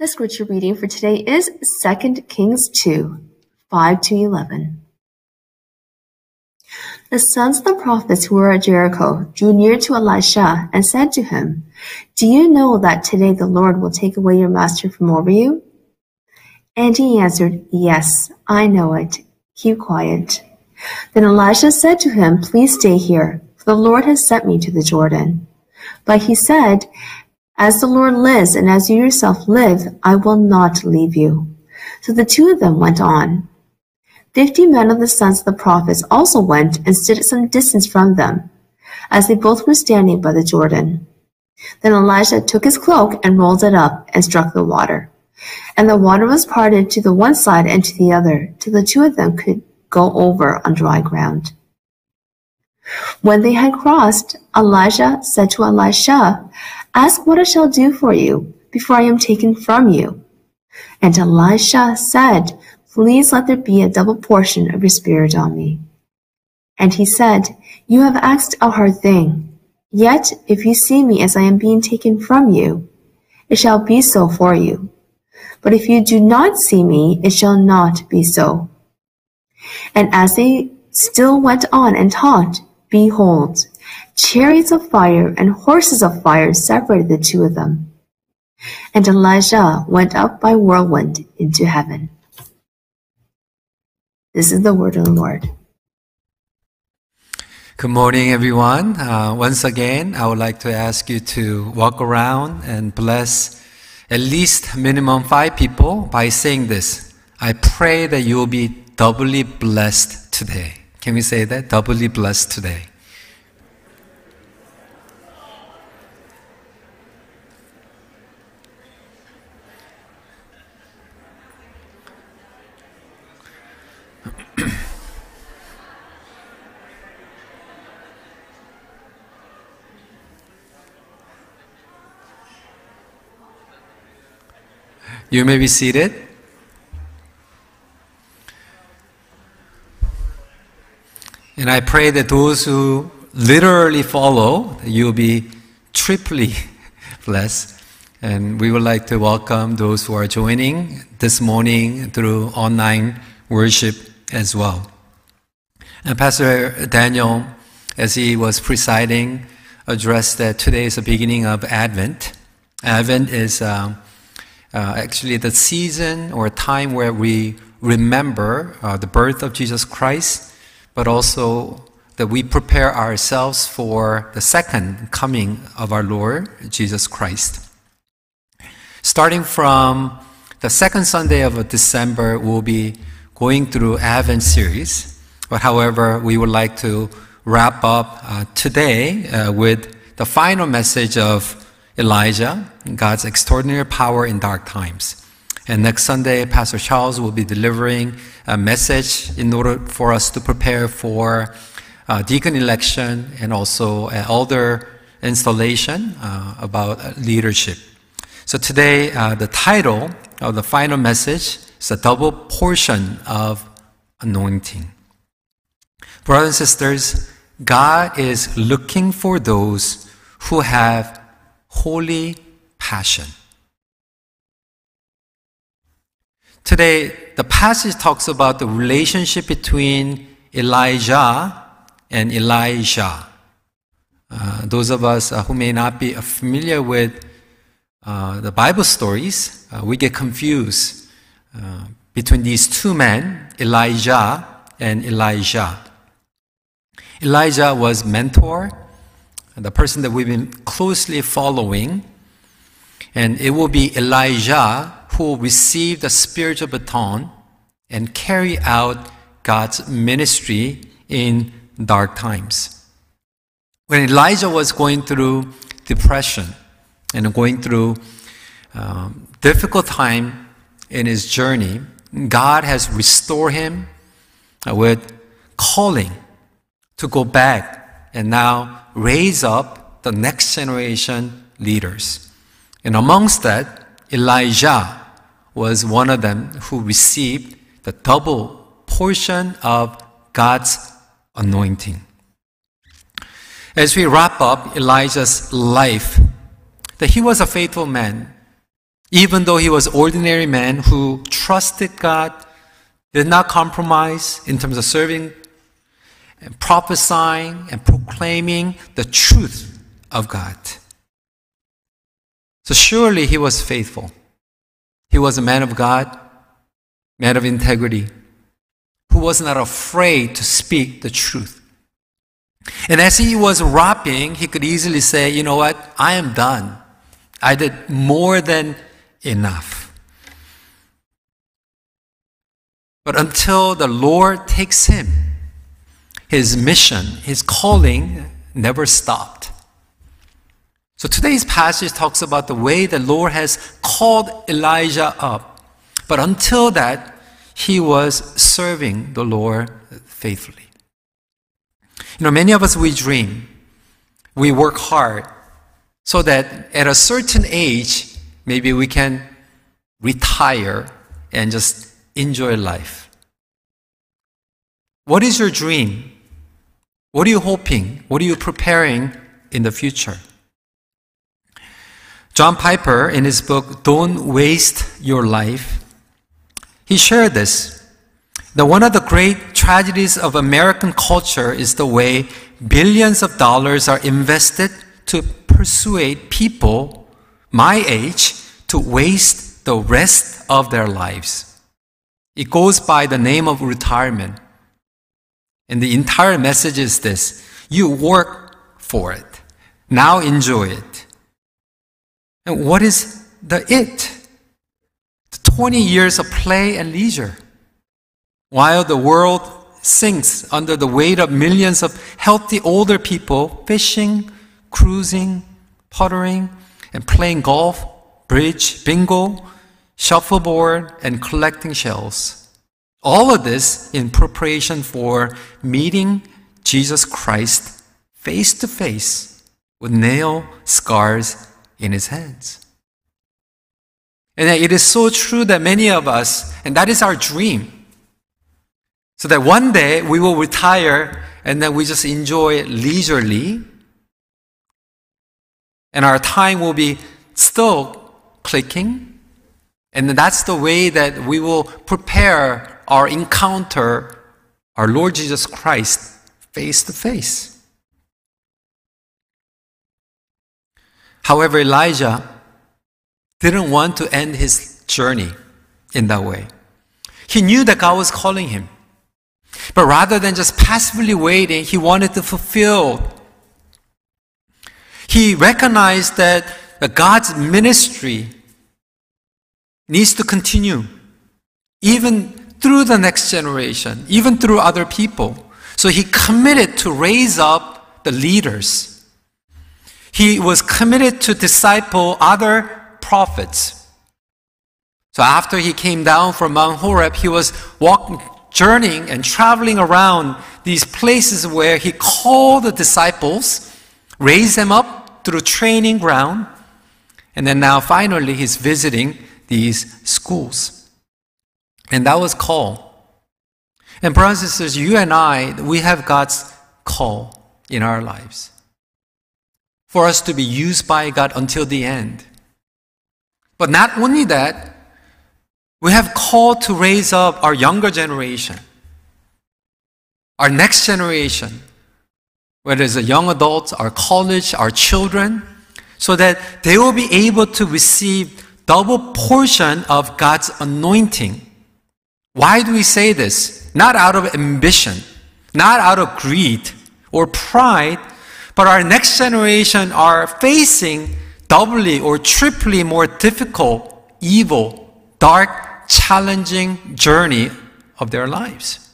The scripture reading for today is 2 Kings 2, 5 to 11. The sons of the prophets who were at Jericho drew near to Elisha and said to him, Do you know that today the Lord will take away your master from over you? And he answered, Yes, I know it. Keep quiet. Then Elisha said to him, Please stay here, for the Lord has sent me to the Jordan. But he said, As the Lord lives and as you yourself live, I will not leave you. So the two of them went on. Fifty men of the sons of the prophets also went and stood at some distance from them, as they both were standing by the Jordan. Then Elijah took his cloak and rolled it up and struck the water. And the water was parted to the one side and to the other, till the two of them could go over on dry ground. When they had crossed, Elijah said to Elisha, Ask what I shall do for you before I am taken from you. And Elisha said, Please let there be a double portion of your spirit on me. And he said, You have asked a hard thing. Yet if you see me as I am being taken from you, it shall be so for you. But if you do not see me, it shall not be so. And as they still went on and talked, behold, chariots of fire and horses of fire separated the two of them. And Elijah went up by whirlwind into heaven. This is the word of the Lord. Good morning, everyone. Uh, once again, I would like to ask you to walk around and bless at least minimum five people by saying this. I pray that you will be doubly blessed today. Can we say that? Doubly blessed today. You may be seated. And I pray that those who literally follow, you'll be triply blessed. And we would like to welcome those who are joining this morning through online worship as well. And Pastor Daniel, as he was presiding, addressed that today is the beginning of Advent. Advent is uh, uh, actually the season or time where we remember uh, the birth of Jesus Christ, but also that we prepare ourselves for the second coming of our Lord Jesus Christ. Starting from the second Sunday of December, we'll be going through Advent series. But however, we would like to wrap up uh, today uh, with the final message of Elijah, God's extraordinary power in dark times. And next Sunday, Pastor Charles will be delivering a message in order for us to prepare for uh, deacon election and also elder installation uh, about leadership. So today, uh, the title of the final message is a double portion of anointing. Brothers and sisters, God is looking for those who have holy passion. Today, the passage talks about the relationship between Elijah and Elisha. Uh, those of us uh, who may not be familiar with uh, the Bible stories, uh, we get confused uh, between these two men, Elijah and Elisha. Elijah was mentor the person that we've been closely following. And it will be Elisha who will receive the spiritual baton and carry out God's ministry in dark times. When Elijah was going through depression and going through um, difficult time in his journey, God has restored him with calling to go back and now raise up the next generation leaders. And amongst that, Elisha was one of them who received the double portion of God's anointing. As we wrap up Elijah's life, that he was a faithful man. Even though he was ordinary man who trusted God, did not compromise in terms of serving and prophesying and proclaiming the truth of God. So surely he was faithful. He was a man of God, man of integrity, who was not afraid to speak the truth. And as he was rapping, he could easily say, you know what? I am done. I did more than enough. But until the Lord takes him, his mission, his calling never stopped. So today's passage talks about the way the Lord has called Elijah up. But until that, he was serving the Lord faithfully. You know, many of us, we dream, we work hard so that at a certain age, maybe we can retire and just enjoy life. What is your dream? What are you hoping? What are you preparing in the future? John Piper, in his book, Don't Waste Your Life, he shared this. That one of the great tragedies of American culture is the way billions of dollars are invested to persuade people my age to waste the rest of their lives. It goes by the name of retirement. And the entire message is this you work for it. Now enjoy it. And what is the it? The 20 years of play and leisure. While the world sinks under the weight of millions of healthy older people fishing, cruising, puttering, and playing golf, bridge, bingo, shuffleboard, and collecting shells. All of this in preparation for meeting Jesus Christ face to face with nail scars in his hands. And it is so true that many of us, and that is our dream, so that one day we will retire and then we just enjoy leisurely, and our time will be still clicking, and that's the way that we will prepare our encounter our Lord Jesus Christ face to face. However, Elijah didn't want to end his journey in that way. He knew that God was calling him. But rather than just passively waiting, he wanted to fulfill. He recognized that God's ministry needs to continue, even through the next generation, even through other people. So he committed to raise up the leaders he was committed to disciple other prophets. So after he came down from Mount Horeb, he was walking, journeying and traveling around these places where he called the disciples, raised them up through training ground, and then now finally he's visiting these schools. And that was call. And brothers and sisters, you and I, we have God's call in our lives for us to be used by God until the end. But not only that, we have called to raise up our younger generation, our next generation, whether it's the young adults, our college, our children, so that they will be able to receive double portion of God's anointing. Why do we say this? Not out of ambition, not out of greed or pride, but our next generation are facing doubly or triply more difficult, evil, dark, challenging journey of their lives.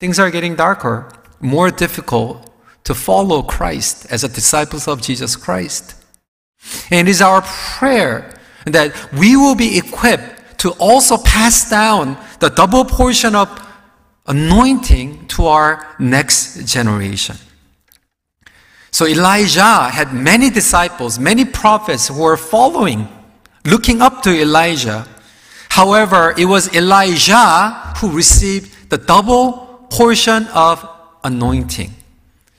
Things are getting darker, more difficult to follow Christ as a disciples of Jesus Christ. And it is our prayer that we will be equipped to also pass down the double portion of anointing to our next generation. So Elijah had many disciples, many prophets who were following, looking up to Elijah. However, it was Elisha who received the double portion of anointing.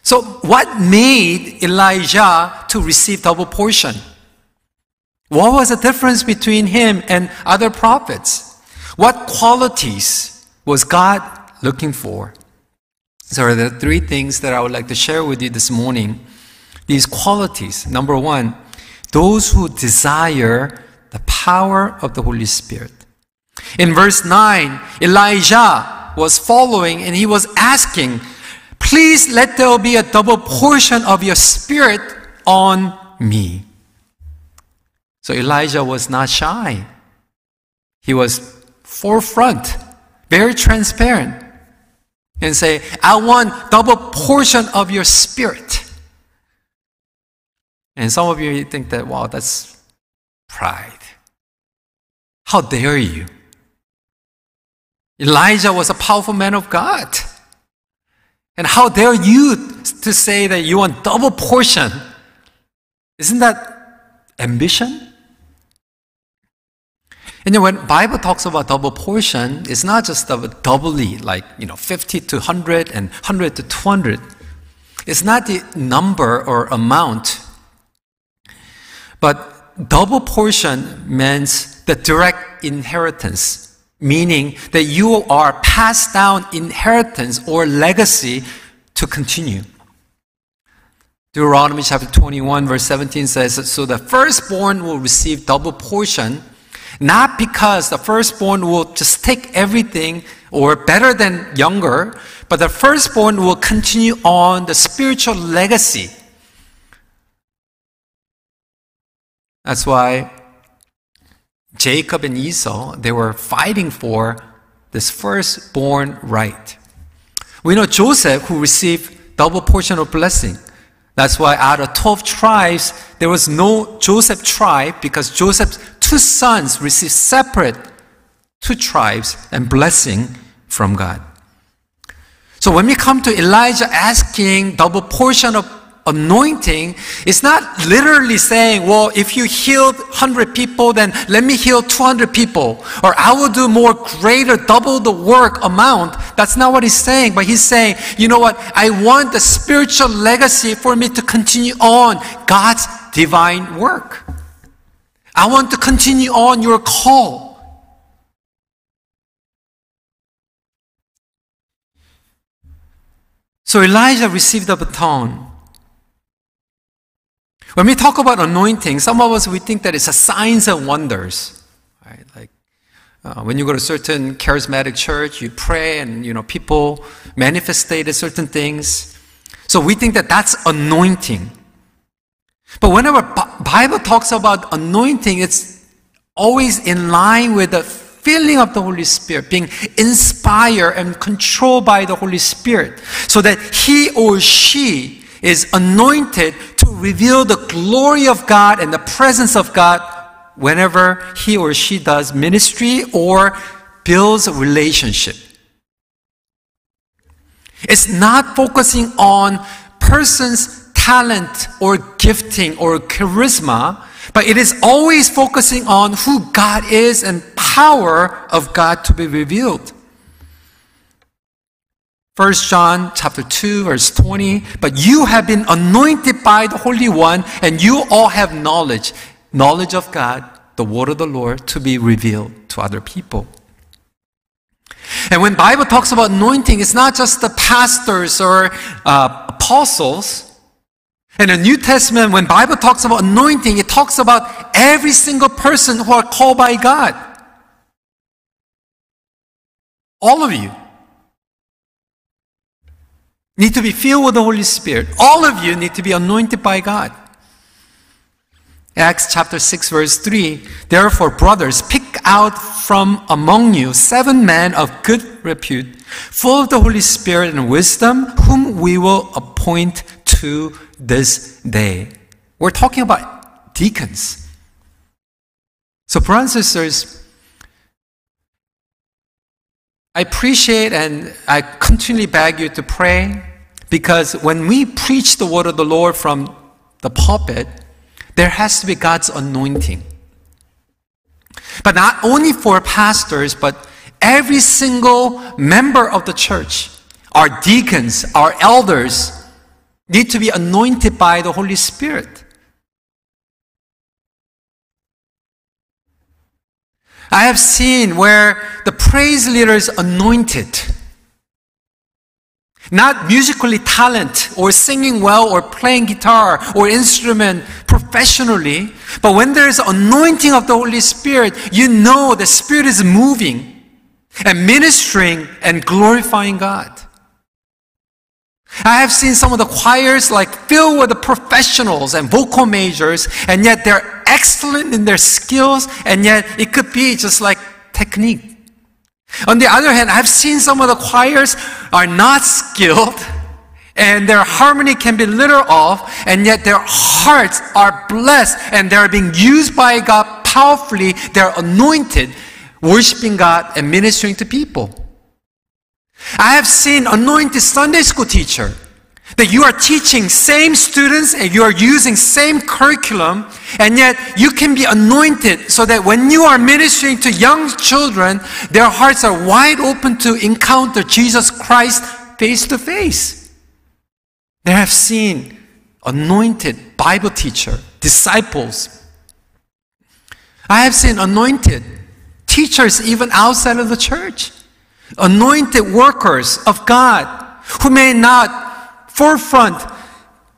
So what made Elisha to receive double portion? What was the difference between him and other prophets? What qualities was God looking for? So, there are the three things that I would like to share with you this morning. These qualities. Number one, those who desire the power of the Holy Spirit. In verse 9, Elisha was following and he was asking, Please let there be a double portion of your spirit on me. So Elisha was not shy. He was forefront, very transparent, and say, I want double portion of your spirit. And some of you think that, wow, that's pride. How dare you? Elijah was a powerful man of God. And how dare you to say that you want double portion? Isn't that ambition? And then when Bible talks about double portion, it's not just a doubly, like, you know, 50 to 100 and 100 to 200. It's not the number or amount. But double portion means the direct inheritance, meaning that you are passed down inheritance or legacy to continue. Deuteronomy chapter 21 verse 17 says, So the firstborn will receive double portion not because the firstborn will just take everything or better than younger, but the firstborn will continue on the spiritual legacy. That's why Jacob and Esau, they were fighting for this firstborn right. We know Joseph who received double portion of blessing. That's why out of 12 tribes, there was no Joseph tribe because Joseph's two sons receive separate two tribes and blessing from God. So when we come to Elisha asking double portion of anointing, it's not literally saying, well, if you healed 100 people, then let me heal 200 people. Or I will do more greater, double the work amount. That's not what he's saying. But he's saying, you know what? I want the spiritual legacy for me to continue on God's divine work. I want to continue on your call. So Elisha received the baton. When we talk about anointing, some of us we think that it's a signs and wonders, right? Like uh, when you go to certain charismatic church, you pray, and you know people manifested certain things. So we think that that's anointing. But whenever Bible talks about anointing, it's always in line with the filling of the Holy Spirit, being inspired and controlled by the Holy Spirit, so that he or she is anointed to reveal the glory of God and the presence of God whenever he or she does ministry or builds a relationship. It's not focusing on persons talent or gifting or charisma, but it is always focusing on who God is and power of God to be revealed. 1 John chapter 2 verse 20, but you have been anointed by the Holy One and you all have knowledge, knowledge of God, the word of the Lord to be revealed to other people. And when Bible talks about anointing, it's not just the pastors or uh, apostles, in the New Testament, when Bible talks about anointing, it talks about every single person who are called by God. All of you need to be filled with the Holy Spirit. All of you need to be anointed by God. Acts chapter 6 verse 3, Therefore, brothers, pick out from among you seven men of good repute, full of the Holy Spirit and wisdom, whom we will appoint to this day. We're talking about deacons. So, brothers and sisters, I appreciate and I continually beg you to pray because when we preach the word of the Lord from the pulpit, there has to be God's anointing. But not only for pastors, but every single member of the church, our deacons, our elders, need to be anointed by the Holy Spirit. I have seen where the praise leader is anointed. Not musically talent or singing well or playing guitar or instrument professionally, but when there is anointing of the Holy Spirit, you know the Spirit is moving and ministering and glorifying God. I have seen some of the choirs like filled with the professionals and vocal majors, and yet they're excellent in their skills, and yet it could be just like technique. On the other hand, I've seen some of the choirs are not skilled, and their harmony can be little off, and yet their hearts are blessed, and they're being used by God powerfully. They're anointed, worshiping God and ministering to people. I have seen anointed Sunday school teacher that you are teaching same students and you are using same curriculum and yet you can be anointed so that when you are ministering to young children their hearts are wide open to encounter Jesus Christ face to face. They have seen anointed Bible teacher, disciples. I have seen anointed teachers even outside of the church anointed workers of God who may not forefront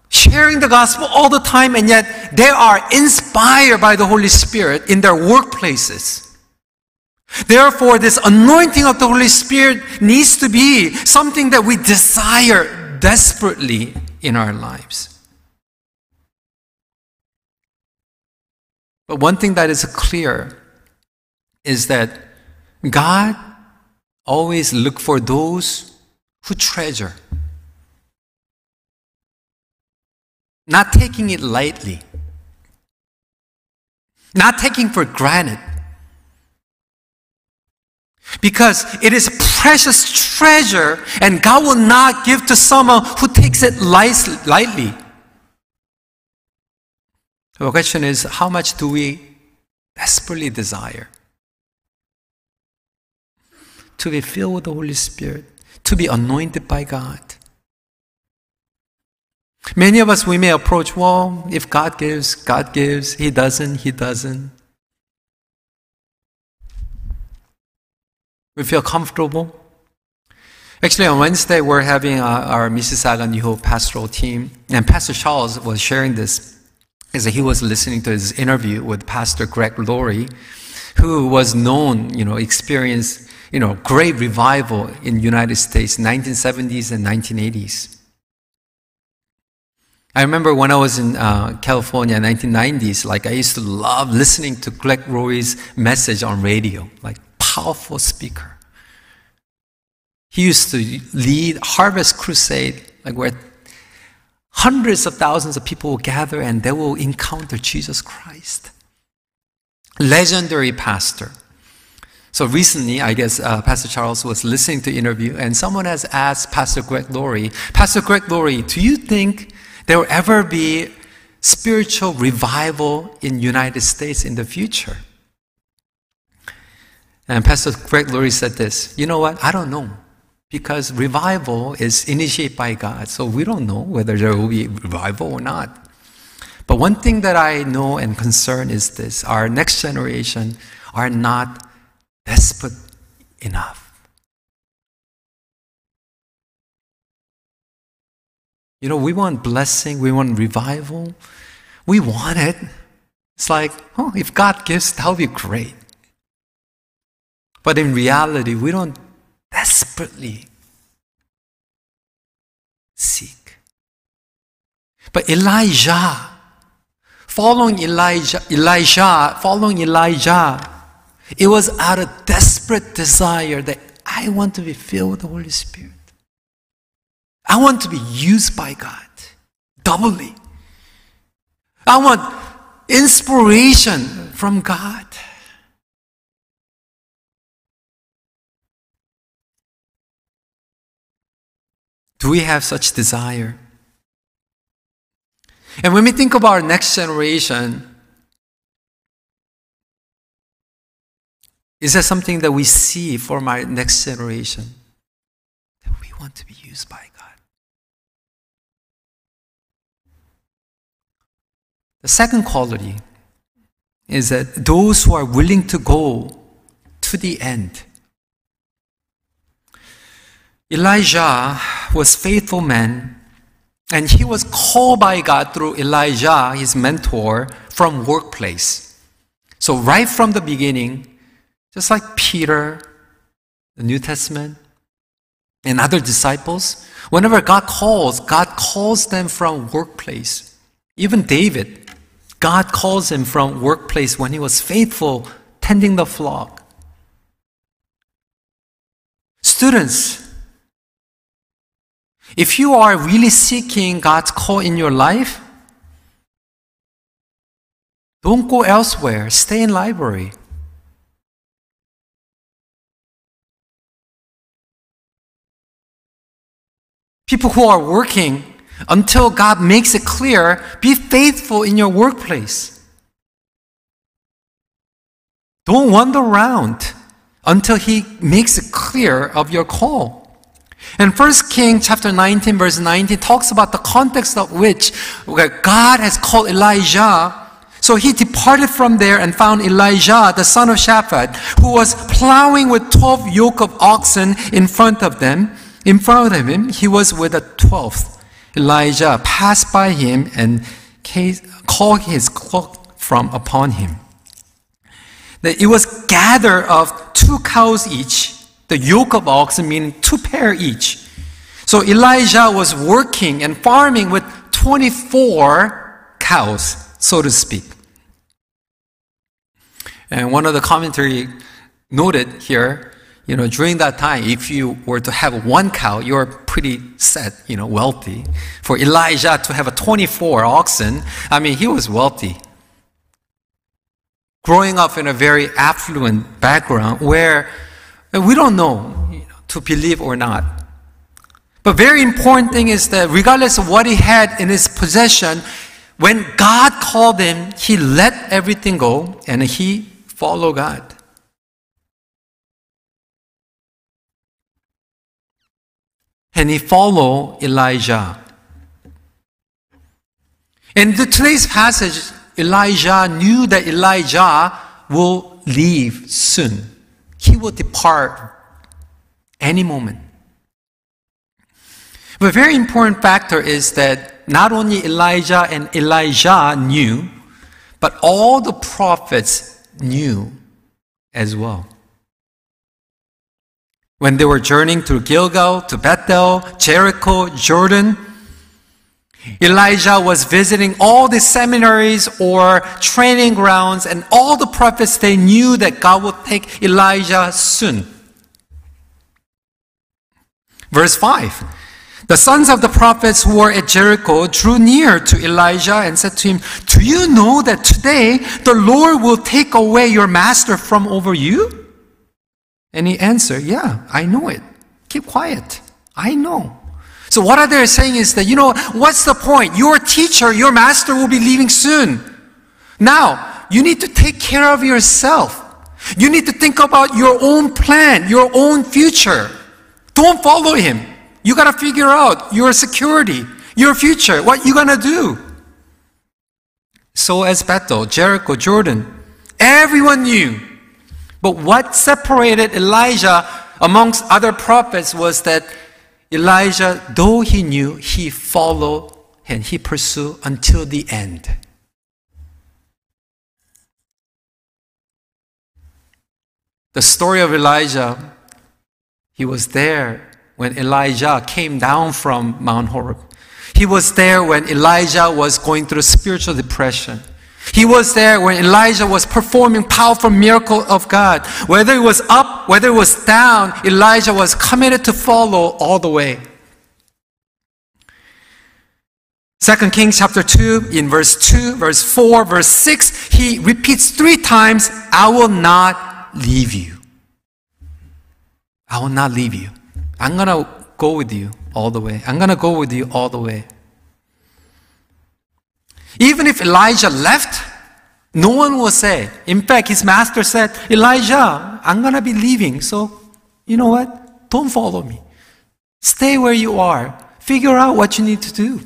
sharing the gospel all the time and yet they are inspired by the Holy Spirit in their workplaces. Therefore, this anointing of the Holy Spirit needs to be something that we desire desperately in our lives. But one thing that is clear is that God Always look for those who treasure. Not taking it lightly. Not taking for granted. Because it is a precious treasure and God will not give to someone who takes it lightly. The question is, how much do we desperately desire? To be filled with the Holy Spirit, to be anointed by God. Many of us, we may approach, well, if God gives, God gives. He doesn't, He doesn't. We feel comfortable. Actually, on Wednesday, we're having uh, our Mississauga New Hope pastoral team, and Pastor Charles was sharing this as he was listening to his interview with Pastor Greg Laurie, who was known, you know, experienced you know, great revival in United States, 1970s and 1980s. I remember when I was in uh, California, 1990s, like I used to love listening to Greg Laurie's message on radio, like powerful speaker. He used to lead Harvest Crusade, like where hundreds of thousands of people will gather and they will encounter Jesus Christ. Legendary pastor. So recently, I guess uh, Pastor Charles was listening to interview, and someone has asked Pastor Greg Laurie, Pastor Greg Laurie, do you think there will ever be spiritual revival in United States in the future? And Pastor Greg Laurie said this, you know what? I don't know. Because revival is initiated by God. So we don't know whether there will be revival or not. But one thing that I know and concern is this our next generation are not desperate enough. You know, we want blessing, we want revival, we want it. It's like, oh, if God gives, that would be great. But in reality, we don't desperately seek. But Elisha, following Elijah, Elisha, following Elijah, it was out of desperate desire that I want to be filled with the Holy Spirit. I want to be used by God doubly. I want inspiration from God. Do we have such desire? And when we think about our next generation, Is that something that we see for my next generation? That we want to be used by God. The second quality is that those who are willing to go to the end. Elisha was faithful man and he was called by God through Elijah, his mentor, from workplace. So right from the beginning, just like Peter, the New Testament, and other disciples, whenever God calls, God calls them from workplace. Even David, God calls him from workplace when he was faithful tending the flock. Students, if you are really seeking God's call in your life, don't go elsewhere. Stay in library. People who are working until God makes it clear, be faithful in your workplace. Don't wander around until He makes it clear of your call. And 1 King chapter 19 verse 19 talks about the context of which God has called Elisha. So he departed from there and found Elisha, the son of Shaphat, who was plowing with 12 yoke of oxen in front of them. In front of him, he was with a twelfth. Elijah passed by him and called his cloak from upon him. It was gather of two cows each, the yoke of oxen meaning two pair each. So Elisha was working and farming with 24 cows, so to speak. And one of the commentary noted here, you know, during that time, if you were to have one cow, you're pretty set, you know, wealthy. For Elisha to have a 24 oxen, I mean, he was wealthy. Growing up in a very affluent background where we don't know, you know to believe or not. But very important thing is that regardless of what he had in his possession, when God called him, he let everything go and he followed God. And he followed Elijah. In the, today's passage, Elisha knew that Elijah will leave soon. He will depart any moment. But a very important factor is that not only Elijah and Elijah knew, but all the prophets knew as well. When they were journeying through Gilgal to Bethel, Jericho, Jordan, Elijah was visiting all the seminaries or training grounds, and all the prophets, they knew that God would take Elijah soon. Verse 5 The sons of the prophets who were at Jericho drew near to Elisha and said to him, Do you know that today the Lord will take away your master from over you? And he answered, Yeah, I know it. Keep quiet. I know. So what are they saying is that, you know, what's the point? Your teacher, your master will be leaving soon. Now, you need to take care of yourself. You need to think about your own plan, your own future. Don't follow him. You got to figure out your security, your future, what you to do. So as Bethel, Jericho, Jordan, everyone knew. But what separated Elisha amongst other prophets was that Elisha, though he knew, he followed and he pursued until the end. The story of Elijah, he was there when Elijah came down from Mount Horeb. He was there when Elijah was going through spiritual depression. He was there when Elijah was performing powerful miracle of God. Whether it was up, whether it was down, Elisha was committed to follow all the way. 2 Kings chapter 2 in verse 2, verse 4, verse 6, he repeats three times, I will not leave you. I will not leave you. I'm going to go with you all the way. I'm going to go with you all the way. Even if Elisha left, no one will say. In fact, his master said, Elisha, I'm going to be leaving. So, you know what? Don't follow me. Stay where you are. Figure out what you need to do.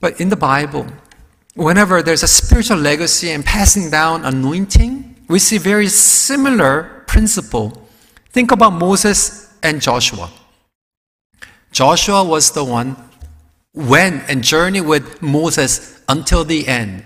But in the Bible, whenever there's a spiritual legacy and passing down anointing, we see very similar principle. Think about Moses and Joshua. Joshua was the one went and journeyed with Moses until the end.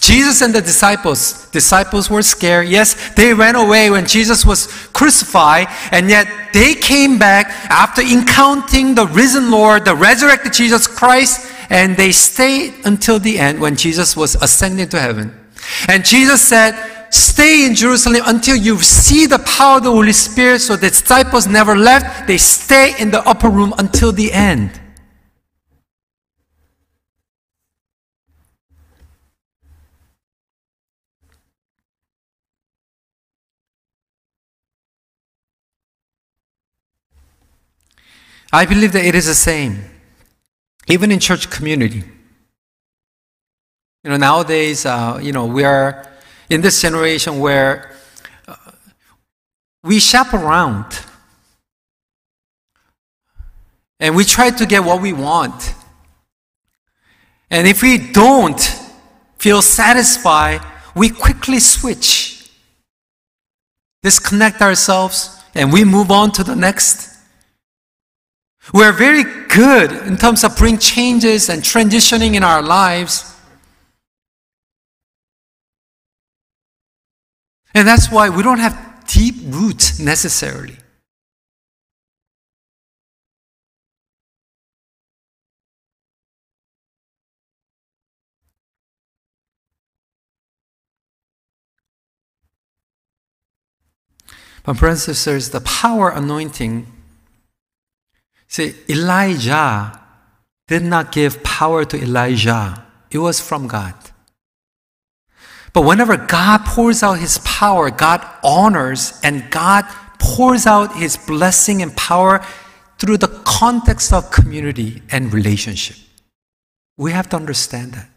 Jesus and the disciples, disciples were scared. Yes, they ran away when Jesus was crucified, and yet they came back after encountering the risen Lord, the resurrected Jesus Christ, and they stayed until the end when Jesus was ascending to heaven. And Jesus said, Stay in Jerusalem until you see the power of the Holy Spirit. So the disciples never left. They stay in the upper room until the end. I believe that it is the same, even in church community. You know, nowadays, uh, you know, we are in this generation where uh, we shop around and we try to get what we want. And if we don't feel satisfied, we quickly switch, disconnect ourselves, and we move on to the next. We're very good in terms of bring changes and transitioning in our lives. And that's why we don't have deep roots necessarily. But and sisters, the power anointing See, Elijah did not give power to Elisha, it was from God. But whenever God pours out his power, God honors and God pours out his blessing and power through the context of community and relationship. We have to understand that.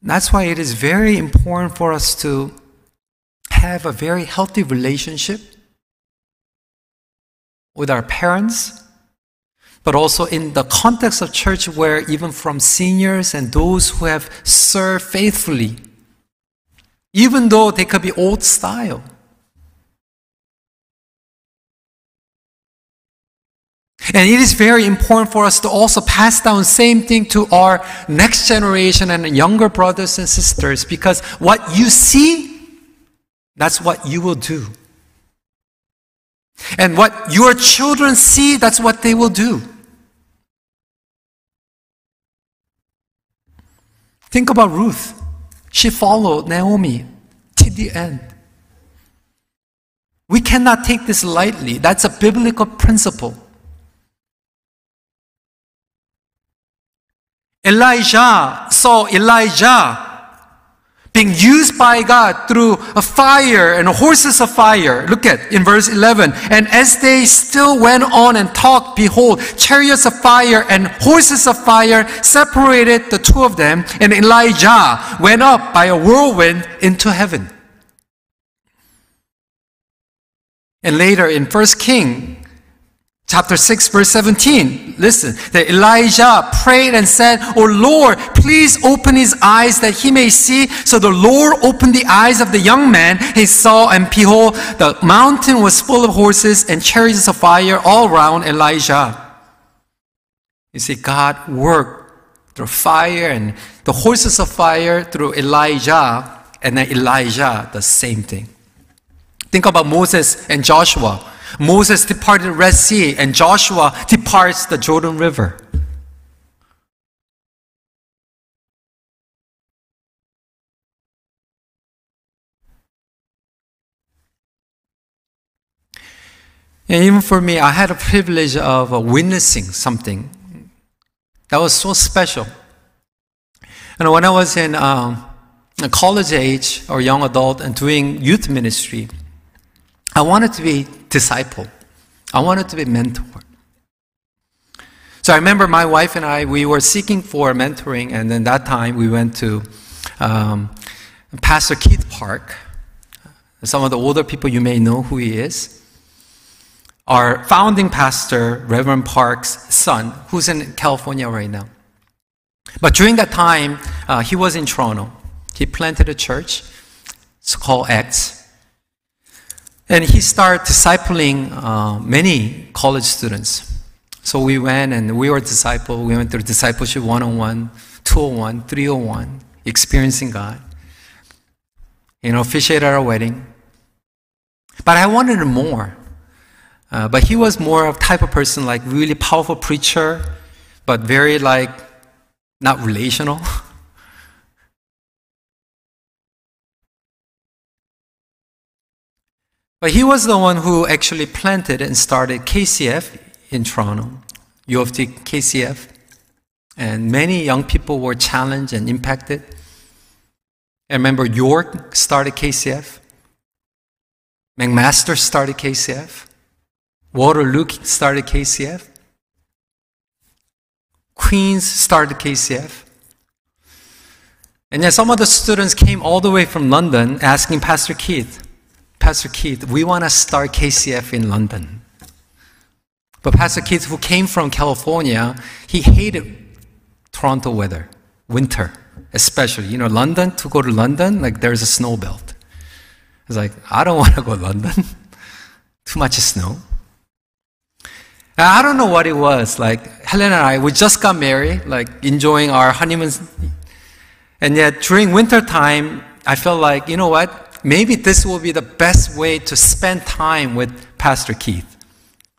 That's why it is very important for us to have a very healthy relationship with our parents, but also in the context of church where even from seniors and those who have served faithfully, even though they could be old style. And it is very important for us to also pass down same thing to our next generation and younger brothers and sisters because what you see that's what you will do. And what your children see, that's what they will do. Think about Ruth. She followed Naomi to the end. We cannot take this lightly. That's a biblical principle. Elisha saw Elijah being used by God through a fire and horses of fire. Look at in verse 11. And as they still went on and talked, behold, chariots of fire and horses of fire separated the two of them, and Elijah went up by a whirlwind into heaven. And later in First King Chapter 6, verse 17. Listen, that Elisha prayed and said, Oh Lord, please open his eyes that he may see. So the Lord opened the eyes of the young man. He saw, and behold, the mountain was full of horses and chariots of fire all around Elisha. You see, God worked through fire and the horses of fire through Elijah, and then Elisha, the same thing. Think about Moses and Joshua. Moses departed the Red Sea, and Joshua departs the Jordan River. And even for me, I had a privilege of uh, witnessing something that was so special. And when I was in um, college age or young adult and doing youth ministry, I wanted to be disciple. I wanted to be mentor. So I remember my wife and I, we were seeking for mentoring, and then that time we went to um, Pastor Keith Park. Some of the older people, you may know who he is. our founding pastor, Reverend Park's son, who's in California right now. But during that time, uh, he was in Toronto. He planted a church. It's called Acts. And he started discipling uh, many college students. So we went and we were disciple. We went through discipleship 101, 201, 301, experiencing God. You know, officiated our wedding. But I wanted more. Uh, but he was more of type of person like really powerful preacher, but very like not relational. but he was the one who actually planted and started KCF in Toronto, U of T KCF. And many young people were challenged and impacted. I remember York started KCF. McMaster started KCF. Waterloo started KCF. Queens started KCF. And then some of the students came all the way from London asking Pastor Keith, Pastor Keith, we want to start KCF in London. But Pastor Keith, who came from California, he hated Toronto weather, winter, especially. You know, London, to go to London, like there's a snow belt. It's like, I don't want to go to London. Too much snow. I don't know what it was. Like, Helen and I, we just got married, like, enjoying our honeymoon. And yet, during winter time, I felt like, you know what? Maybe this will be the best way to spend time with Pastor Keith.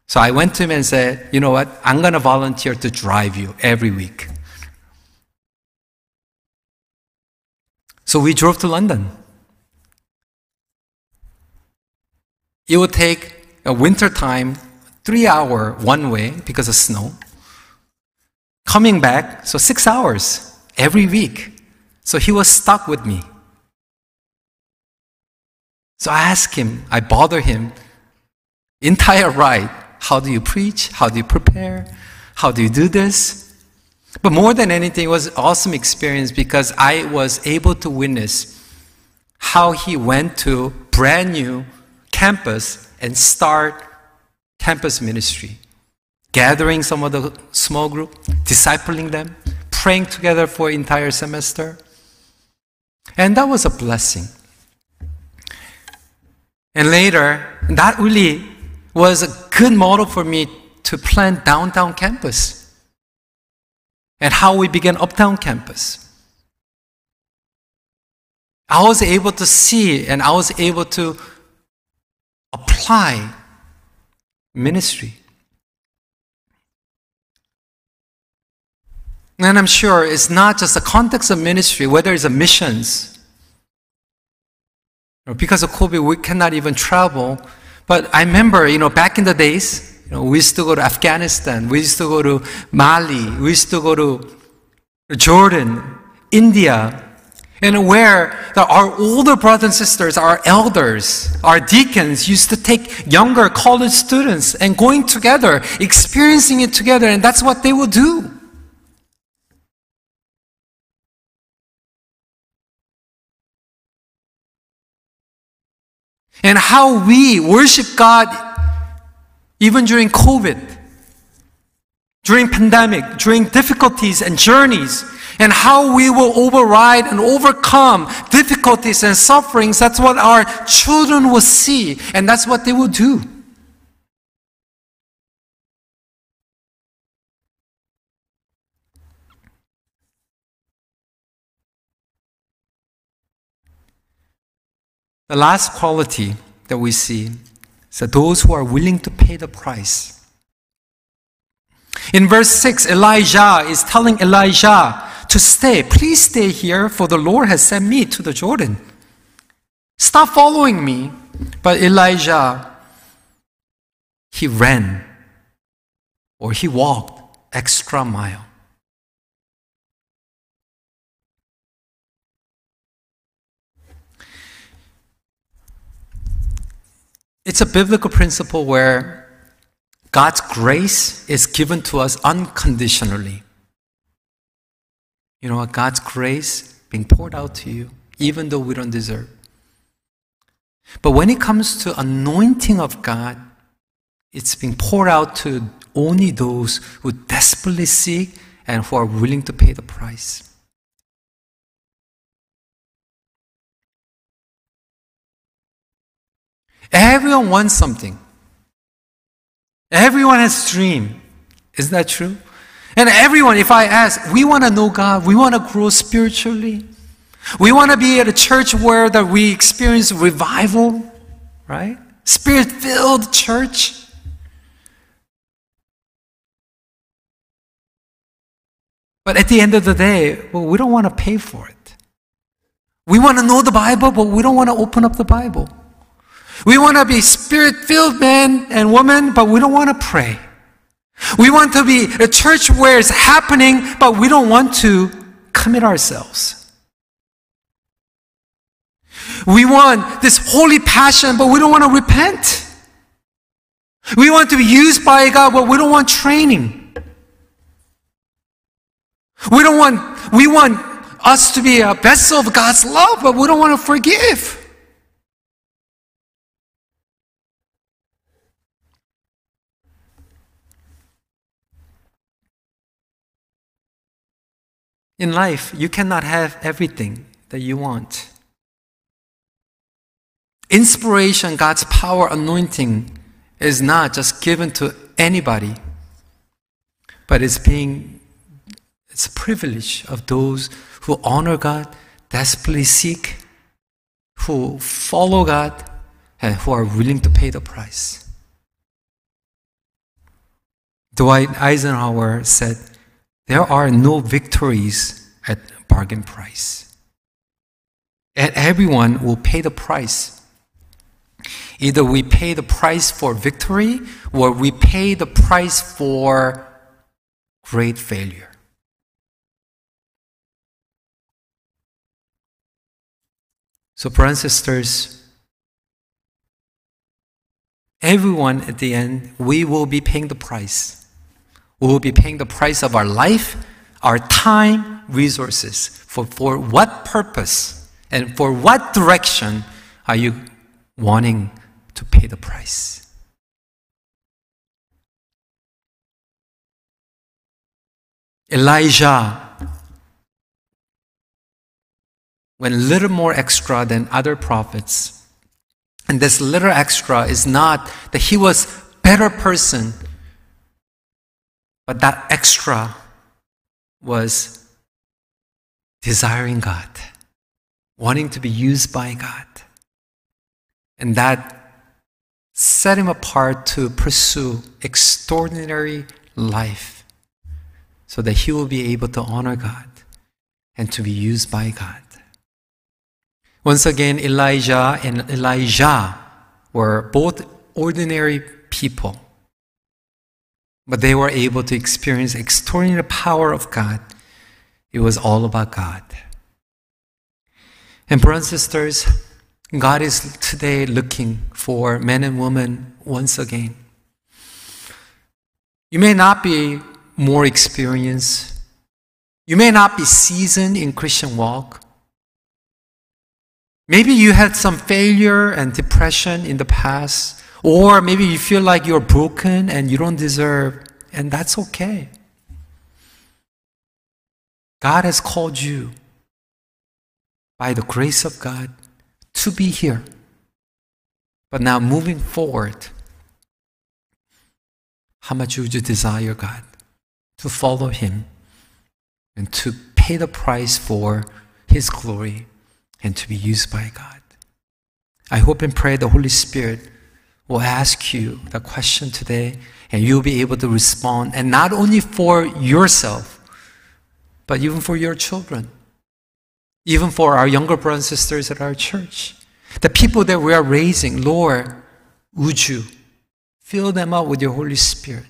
So I went to him and said, you know what? I'm going to volunteer to drive you every week. So we drove to London. It would take a winter time three hour one way because of snow. Coming back, so six hours every week. So he was stuck with me. So I asked him, I bother him, entire ride, how do you preach? How do you prepare? How do you do this? But more than anything, it was an awesome experience because I was able to witness how he went to brand new campus and start campus ministry, gathering some of the small group, discipling them, praying together for entire semester. And that was a blessing. And later, that really was a good model for me to plan downtown campus and how we began uptown campus. I was able to see and I was able to apply ministry. And I'm sure it's not just the context of ministry, whether it's a missions. Because of COVID, we cannot even travel. But I remember, you know, back in the days, you know, we used to go to Afghanistan, we used to go to Mali, we used to go to Jordan, India, and where the, our older brothers and sisters, our elders, our deacons used to take younger college students and going together, experiencing it together, and that's what they will do. And how we worship God even during COVID during pandemic, during difficulties and journeys, and how we will override and overcome difficulties and sufferings. That's what our children will see, and that's what they will do. The last quality that we see is that those who are willing to pay the price in verse 6, Elijah is telling Elisha to stay. Please stay here, for the Lord has sent me to the Jordan. Stop following me. But Elisha, he ran or he walked extra mile. It's a biblical principle where God's grace is given to us unconditionally. You know what? God's grace being poured out to you, even though we don't deserve. But when it comes to anointing of God, it's being poured out to only those who desperately seek and who are willing to pay the price. Everyone wants something. Everyone has a dream. Isn't that true? And everyone, if I ask, we want to know God, we want to grow spiritually. We want to be at a church where that we experience revival, right? Spirit-filled church. But at the end of the day, well, we don't want to pay for it. We want to know the Bible, but we don't want to open up the Bible. We want to be spirit filled men and women, but we don't want to pray. We want to be a church where it's happening, but we don't want to commit ourselves. We want this holy passion, but we don't want to repent. We want to be used by God, but we don't want training. We don't want, we want us to be a vessel of God's love, but we don't want to forgive. In life, you cannot have everything that you want. Inspiration, God's power, anointing is not just given to anybody, but it's being it's a privilege of those who honor God, desperately seek, who follow God, and who are willing to pay the price. Dwight Eisenhower said, there are no victories at bargain price. And everyone will pay the price. Either we pay the price for victory or we pay the price for great failure. So, brothers and sisters, everyone at the end, we will be paying the price. We will be paying the price of our life, our time, resources. For, for what purpose and for what direction are you wanting to pay the price? Elisha went a little more extra than other prophets. And this little extra is not that he was better person but that extra was desiring God, wanting to be used by God. And that set him apart to pursue extraordinary life so that he will be able to honor God and to be used by God. Once again, Elijah and Elisha were both ordinary people but they were able to experience extraordinary power of God. It was all about God. And brothers and sisters, God is today looking for men and women once again. You may not be more experienced. You may not be seasoned in Christian walk. Maybe you had some failure and depression in the past. Or maybe you feel like you're broken and you don't deserve, and that's okay. God has called you by the grace of God to be here. But now, moving forward, how much would you desire God to follow Him and to pay the price for His glory and to be used by God? I hope and pray the Holy Spirit will ask you the question today, and you'll be able to respond, and not only for yourself, but even for your children, even for our younger brothers and sisters at our church, the people that we are raising. Lord, would you fill them up with your Holy Spirit?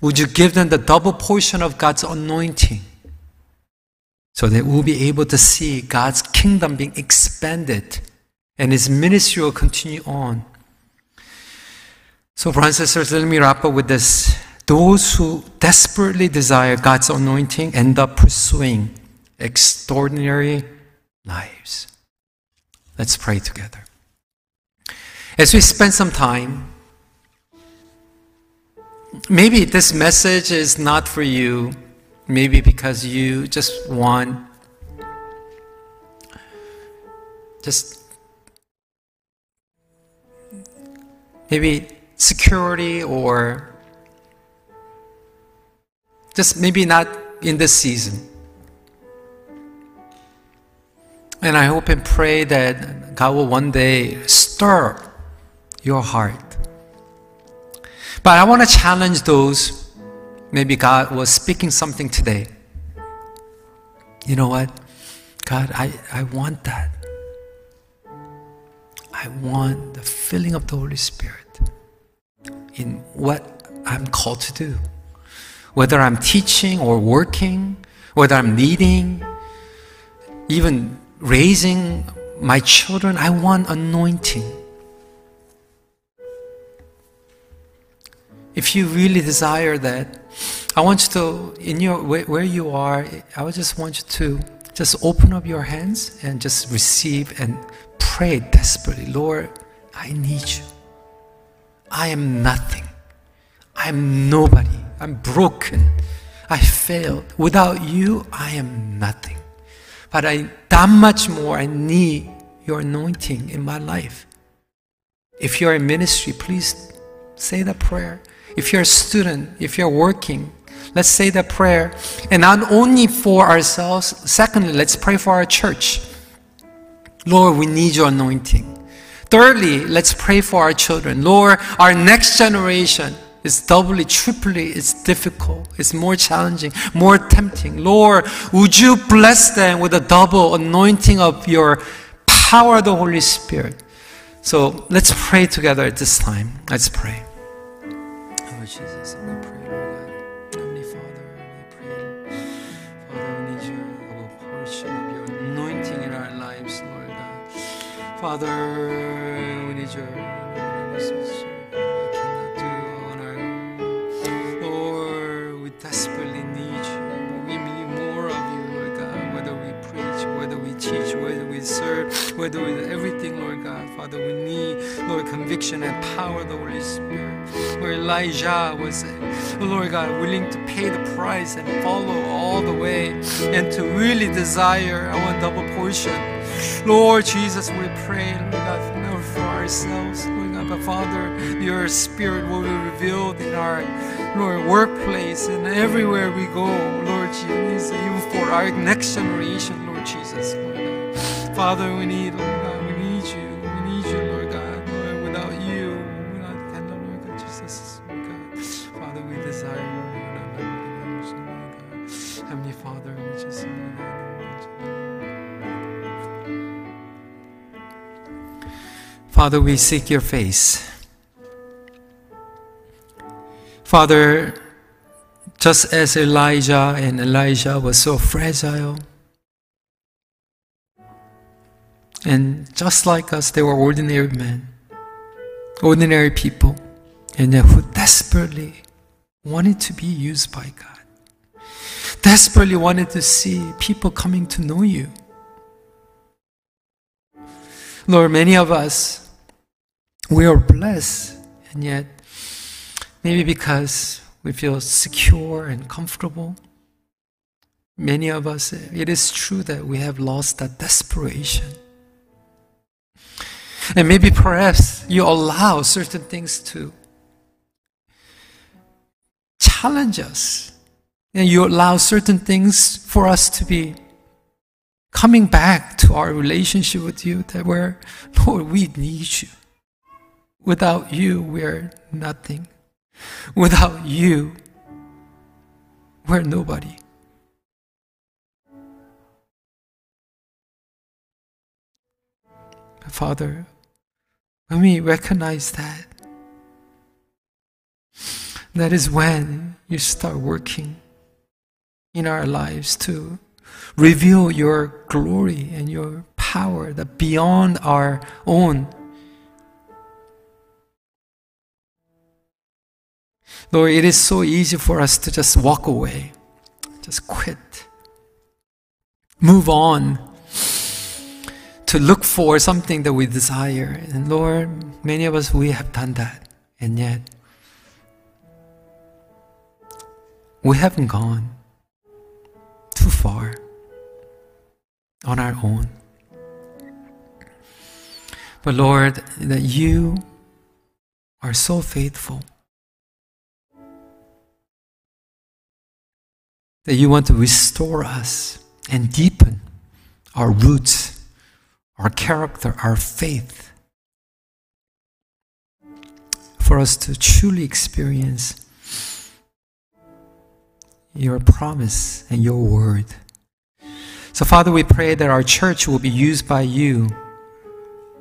Would you give them the double portion of God's anointing? So that we'll be able to see God's kingdom being expanded and His ministry will continue on so, brothers and sisters, let me wrap up with this. Those who desperately desire God's anointing end up pursuing extraordinary lives. Let's pray together. As we spend some time maybe this message is not for you, maybe because you just want just maybe security or just maybe not in this season. And I hope and pray that God will one day stir your heart. But I want to challenge those, maybe God was speaking something today. You know what? God, I, I want that. I want the filling of the Holy Spirit in what I'm called to do. Whether I'm teaching or working, whether I'm leading, even raising my children, I want anointing. If you really desire that, I want you to, in your where you are, I would just want you to just open up your hands and just receive and pray desperately. Lord, I need you. I am nothing. I'm nobody. I'm broken. I failed. Without you, I am nothing. But I that much more I need your anointing in my life. If you're in ministry, please say the prayer. If you're a student, if you're working, let's say the prayer. And not only for ourselves, secondly, let's pray for our church. Lord, we need your anointing. Thirdly, let's pray for our children. Lord, our next generation is doubly, triply, it's difficult, it's more challenging, more tempting. Lord, would you bless them with a double anointing of your power of the Holy Spirit? So let's pray together at this time. Let's pray. Oh, Jesus, I'm serve, whether we everything, Lord God. Father, we need, Lord, conviction and power of the Holy Spirit. Where Elisha was, Lord God, willing to pay the price and follow all the way and to really desire our double portion. Lord Jesus, we pray, Lord God, not for ourselves, Lord God, but Father, your Spirit will be revealed in our Lord workplace and everywhere we go, Lord Jesus, even for our next generation, Lord Jesus, Father, we need, Father, we seek your face. Father, just as Elijah and Elisha was so fragile, and just like us, they were ordinary men, ordinary people, and who desperately wanted to be used by God, desperately wanted to see people coming to know you. Lord, many of us, we are blessed, and yet, maybe because we feel secure and comfortable, many of us, it is true that we have lost that desperation. And maybe perhaps you allow certain things to challenge us. And you allow certain things for us to be coming back to our relationship with you that where, Lord, we need you. Without you, we're nothing. Without you, we're nobody. Father, when we recognize that, that is when you start working in our lives to reveal your glory and your power that beyond our own. Lord, it is so easy for us to just walk away, just quit, move on, to look for something that we desire. And Lord, many of us, we have done that. And yet, we haven't gone too far on our own. But Lord, that you are so faithful. That you want to restore us and deepen our roots, our character, our faith. For us to truly experience your promise and your word. So, Father, we pray that our church will be used by you.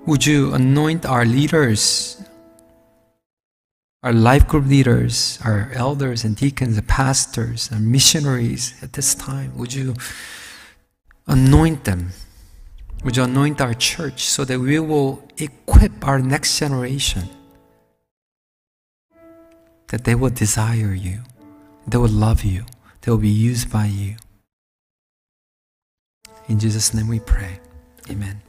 Would you anoint our leaders, our life group leaders, our elders and deacons, and pastors, and missionaries at this time? Would you anoint them? Would you anoint our church so that we will equip our next generation? That they will desire you, they will love you, they will be used by you. In Jesus' name we pray. Amen.